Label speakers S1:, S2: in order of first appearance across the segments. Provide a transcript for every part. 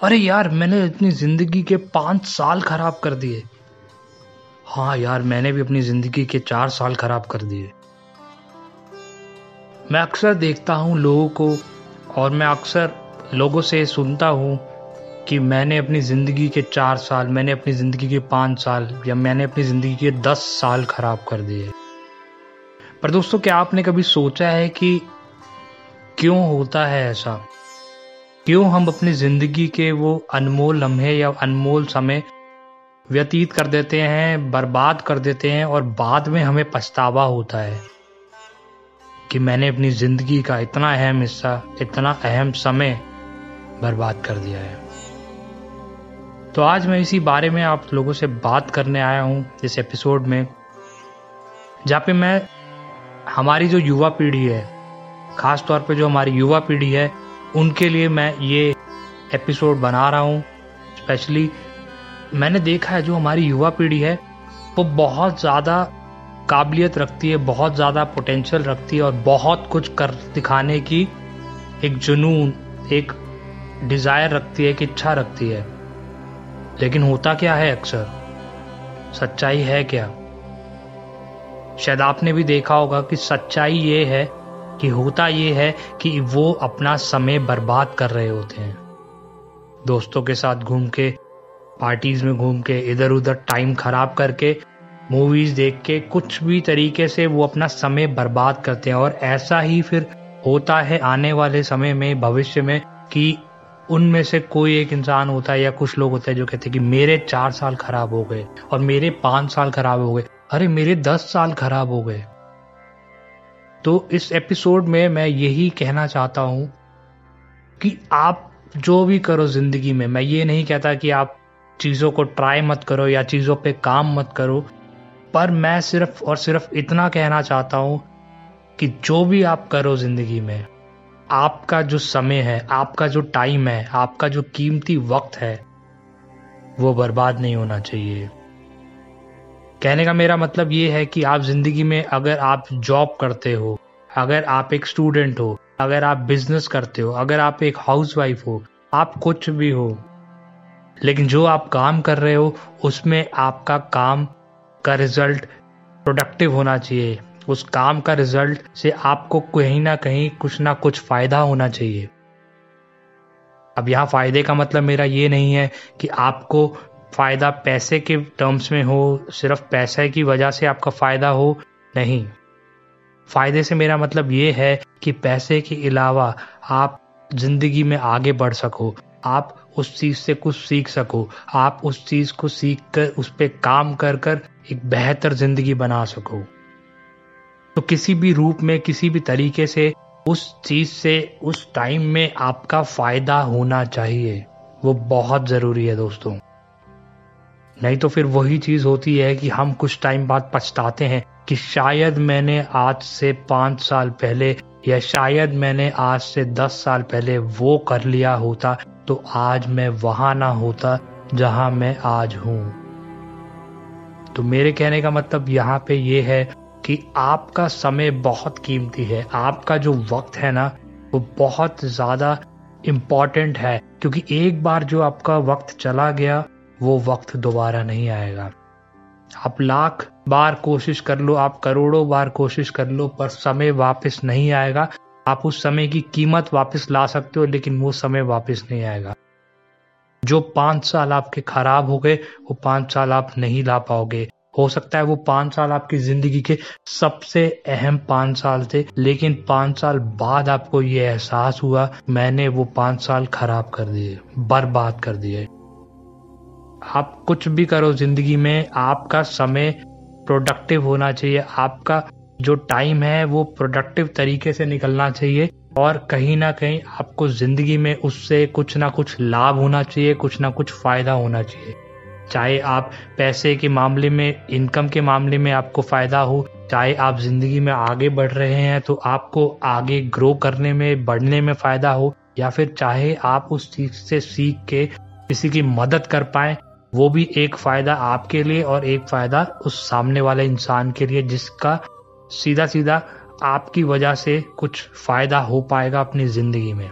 S1: अरे यार, मैंने इतनी ज़िंदगी के पाँच साल खराब कर दिए। हाँ यार, मैंने भी अपनी ज़िंदगी के चार साल खराब कर दिए। मैं अक्सर देखता हूँ लोगों को, और मैं अक्सर लोगों से सुनता हूँ कि मैंने अपनी ज़िंदगी के चार साल, मैंने अपनी ज़िंदगी के पाँच साल, या मैंने अपनी ज़िंदगी के दस साल खराब कर दिए। पर दोस्तों, क्या आपने कभी सोचा है कि क्यों होता है ऐसा? क्यों हम अपनी ज़िंदगी के वो अनमोल लम्हे या अनमोल समय व्यतीत कर देते हैं, बर्बाद कर देते हैं और बाद में हमें पछतावा होता है कि मैंने अपनी ज़िंदगी का इतना अहम हिस्सा, इतना अहम समय बर्बाद कर दिया है। तो आज मैं इसी बारे में आप लोगों से बात करने आया हूँ, इस एपिसोड में, जहाँ पे मैं, हमारी जो युवा पीढ़ी है खास तौर पे जो हमारी युवा पीढ़ी है उनके लिए मैं ये एपिसोड बना रहा हूँ। स्पेशली मैंने देखा है जो हमारी युवा पीढ़ी है, वो बहुत ज़्यादा काबिलियत रखती है, बहुत ज़्यादा पोटेंशियल रखती है और बहुत कुछ कर दिखाने की एक जुनून, एक डिज़ायर रखती है, एक इच्छा रखती है। लेकिन होता क्या है अक्सर? सच्चाई है क्या? शायद आपने भी देखा होगा कि सच्चाई ये है कि होता ये है कि वो अपना समय बर्बाद कर रहे होते हैं। दोस्तों के साथ घूम के, पार्टीज़ में घूम के इधर उधर टाइम खराब करके मूवीज़ देख के, कुछ भी तरीके से वो अपना समय बर्बाद करते हैं। और ऐसा ही फिर होता है आने वाले समय में, भविष्य में, कि उनमें से कोई एक इंसान होता है या कुछ लोग होते हैं जो कहते हैं कि मेरे चार साल खराब हो गए और मेरे पाँच साल खराब हो गए। अरे, मेरे दस साल खराब हो गए। तो इस एपिसोड में मैं यही कहना चाहता हूँ कि आप जो भी करो ज़िंदगी में, मैं ये नहीं कहता कि आप चीज़ों को ट्राई मत करो या चीज़ों पे काम मत करो, पर मैं सिर्फ़ और सिर्फ़ इतना कहना चाहता हूँ कि जो भी आप करो ज़िंदगी में, आपका जो समय है, आपका जो टाइम है, आपका जो कीमती वक्त है, वो बर्बाद नहीं होना चाहिए। कहने का मेरा मतलब ये है कि आप ज़िंदगी में अगर आप जॉब करते हो, अगर आप एक स्टूडेंट हो, अगर आप बिज़नेस करते हो, अगर आप एक हाउसवाइफ हो, आप कुछ भी हो, लेकिन जो आप काम कर रहे हो, उसमें आपका काम का रिज़ल्ट प्रोडक्टिव होना चाहिए। उस काम का रिज़ल्ट से आपको कहीं ना कहीं कुछ ना कुछ फ़ायदा होना चाहिए। अब यहाँ फ़ायदे का मतलब मेरा ये नहीं है कि आपको फ़ायदा पैसे के टर्म्स में हो, सिर्फ़ पैसे की वजह से आपका फ़ायदा हो, नहीं। फ़ायदे से मेरा मतलब ये है कि पैसे के अलावा आप ज़िंदगी में आगे बढ़ सको। आप उस चीज़ से कुछ सीख सको। आप उस चीज़ को सीख कर उस पर काम कर कर एक बेहतर ज़िंदगी बना सको। तो किसी भी रूप में, किसी भी तरीके से, उस चीज़ से, उस टाइम में आपका फ़ायदा होना चाहिए। वो बहुत ज़रूरी है दोस्तों। नहीं तो फिर वही चीज़ होती है कि हम कुछ टाइम बाद पछताते हैं कि शायद मैंने आज से पाँच साल पहले या शायद मैंने आज से दस साल पहले वो कर लिया होता तो आज मैं वहाँ ना होता जहाँ मैं आज हूँ। तो मेरे कहने का मतलब यहाँ पे ये है कि आपका समय बहुत कीमती है। आपका जो वक्त है ना, वो बहुत ज़्यादा इंपॉर्टेंट है, क्योंकि एक बार जो आपका वक्त चला गया वो वक्त दोबारा नहीं आएगा। आप लाख बार कोशिश कर लो, आप करोड़ों बार कोशिश कर लो, पर समय वापस नहीं आएगा। आप उस समय की कीमत वापस ला सकते हो, लेकिन वो समय वापस नहीं आएगा। जो पाँच साल आपके खराब हो गए, वो पाँच साल आप नहीं ला पाओगे। हो सकता है वो पाँच साल आपकी ज़िंदगी के सबसे अहम पाँच साल थे, लेकिन पाँच साल बाद आपको ये एहसास हुआ, मैंने वो पाँच साल खराब कर दिए, बर्बाद कर दिए। आप कुछ भी करो, ज़िंदगी में आपका समय प्रोडक्टिव होना चाहिए। आपका जो टाइम है, वो प्रोडक्टिव तरीके से निकलना चाहिए और कहीं ना कहीं आपको ज़िंदगी में उससे कुछ ना कुछ लाभ होना चाहिए, कुछ ना कुछ फ़ायदा होना चाहिए। चाहे आप पैसे के मामले में इनकम के मामले में आपको फ़ायदा हो, चाहे आप ज़िंदगी में आगे बढ़ रहे हैं तो आपको आगे ग्रो करने में, बढ़ने में फ़ायदा हो, या फिर चाहे आप उस चीज़ से सीख के किसी की मदद कर पाए वो भी एक फ़ायदा आपके लिए और एक फ़ायदा उस सामने वाले इंसान के लिए, जिसका सीधा सीधा आपकी वजह से कुछ फ़ायदा हो पाएगा अपनी ज़िंदगी में।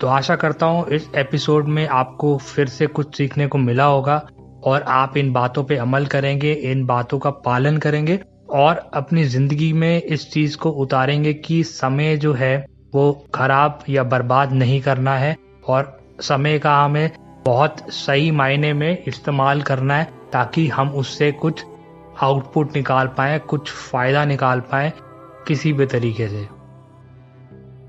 S1: तो आशा करता हूँ इस एपिसोड में आपको फिर से कुछ सीखने को मिला होगा और आप इन बातों पे अमल करेंगे, इन बातों का पालन करेंगे और अपनी ज़िंदगी में इस चीज़ को उतारेंगे कि समय जो है वो खराब या बर्बाद नहीं करना है और समय का हमें बहुत सही मायने में इस्तेमाल करना है ताकि हम उससे कुछ आउटपुट निकाल पाए, कुछ फ़ायदा निकाल पाए किसी भी तरीके से।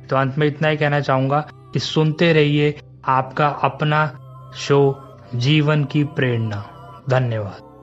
S1: तो अंत में इतना ही कहना चाहूँगा कि सुनते रहिए आपका अपना शो, जीवन की प्रेरणा। धन्यवाद।